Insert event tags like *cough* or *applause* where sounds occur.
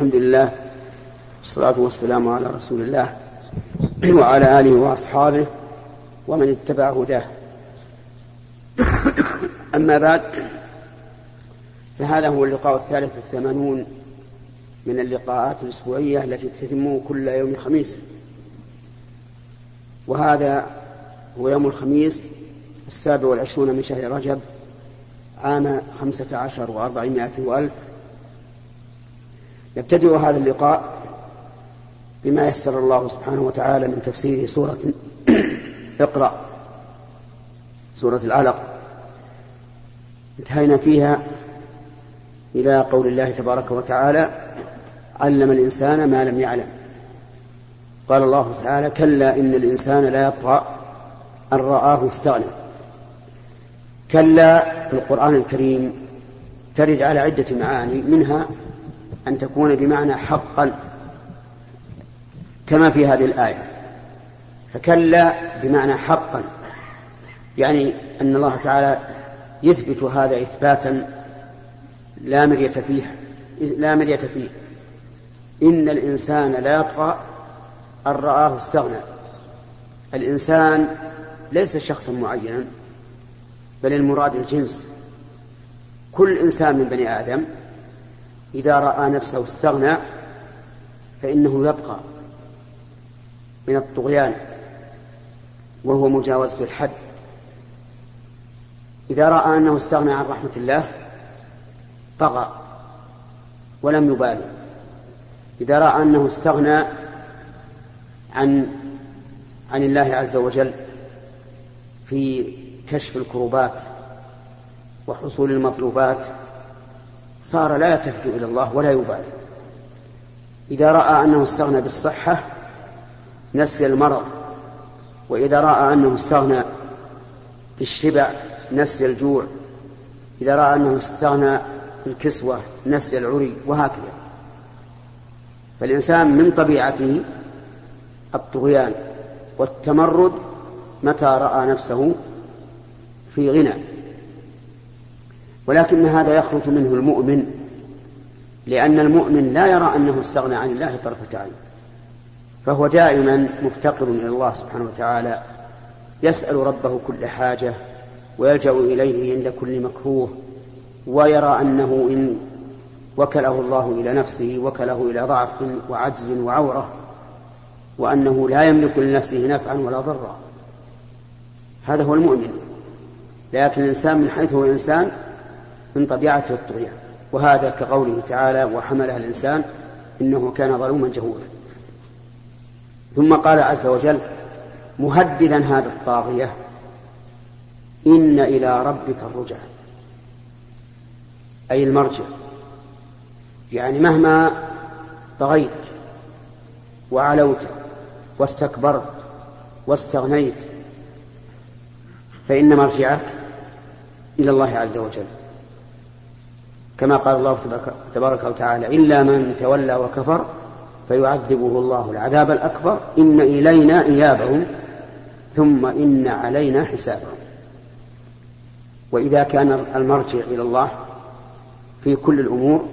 الحمد لله والصلاة والسلام على رسول الله وعلى آله وأصحابه ومن اتبع هداه. أما بعد فهذا هو اللقاء الثالث والثمانون من اللقاءات الأسبوعية التي تتم كل يوم خميس. وهذا هو يوم الخميس السابع والعشرون من شهر رجب عام خمسة عشر وأربعمائة وألف يبتدئ هذا اللقاء بما يسر الله سبحانه وتعالى من تفسير سورة *coughs* اقرأ. سورة العلق. انتهينا فيها إلى قول الله تبارك وتعالى علم الإنسان ما لم يعلم. قال الله تعالى كلا إن الإنسان لا يطغى أن رآه استغنى كلا في القرآن الكريم ترد على عدة معاني منها أن تكون بمعنى حقا كما في هذه الآية. فكلا بمعنى حقا يعني أن الله تعالى يثبت هذا إثباتا لا مرية فيه لا مرية فيه. إن الإنسان لا يطغى أن رآه استغنى. الإنسان ليس شخصا معينا بل المراد الجنس. كل إنسان من بني آدم إذا رأى نفسه استغنى فإنه يبقى من الطغيان وهو مجاوزة الحد إذا رأى أنه استغنى عن رحمة الله طغى ولم يبالي. إذا رأى أنه استغنى عن عن الله عز وجل في كشف الكروبات وحصول المطلوبات صار لا يلتفت إلى الله ولا يبالي. إذا رأى أنه استغنى بالصحة نسي المرض. وإذا رأى أنه استغنى بالشبع نسي الجوع. إذا رأى أنه استغنى بالكسوة نسي العري وهكذا. فالإنسان من طبيعته الطغيان والتمرد متى رأى نفسه في غنى. ولكن هذا يخرج منه المؤمن لأن المؤمن لا يرى أنه استغنى عن الله طرفة عين فهو دائما مفتقر إلى الله سبحانه وتعالى يسأل ربه كل حاجة ويلجأ إليه عند كل مكروه ويرى أنه إن وكله الله إلى نفسه وكله إلى ضعف وعجز وعورة وأنه لا يملك لنفسه نفعا ولا ضرا. هذا هو المؤمن لكن الإنسان من حيث هو إنسان من طبيعته الطغيان. وهذا كقوله تعالى وحملها الإنسان إنه كان ظلوما جهولا. ثم قال عز وجل مهددا هذا الطاغية إن إلى ربك الرجع أي المرجع. يعني مهما طغيت وعلوت واستكبرت واستغنيت فإن مرجعك إلى الله عز وجل. كما قال الله تبارك وتعالى إلا من تولى وكفر فيعذبه الله العذاب الأكبر. إن إلينا إيابهم ثم إن علينا حسابهم. وإذا كان المرجع إلى الله في كل الأمور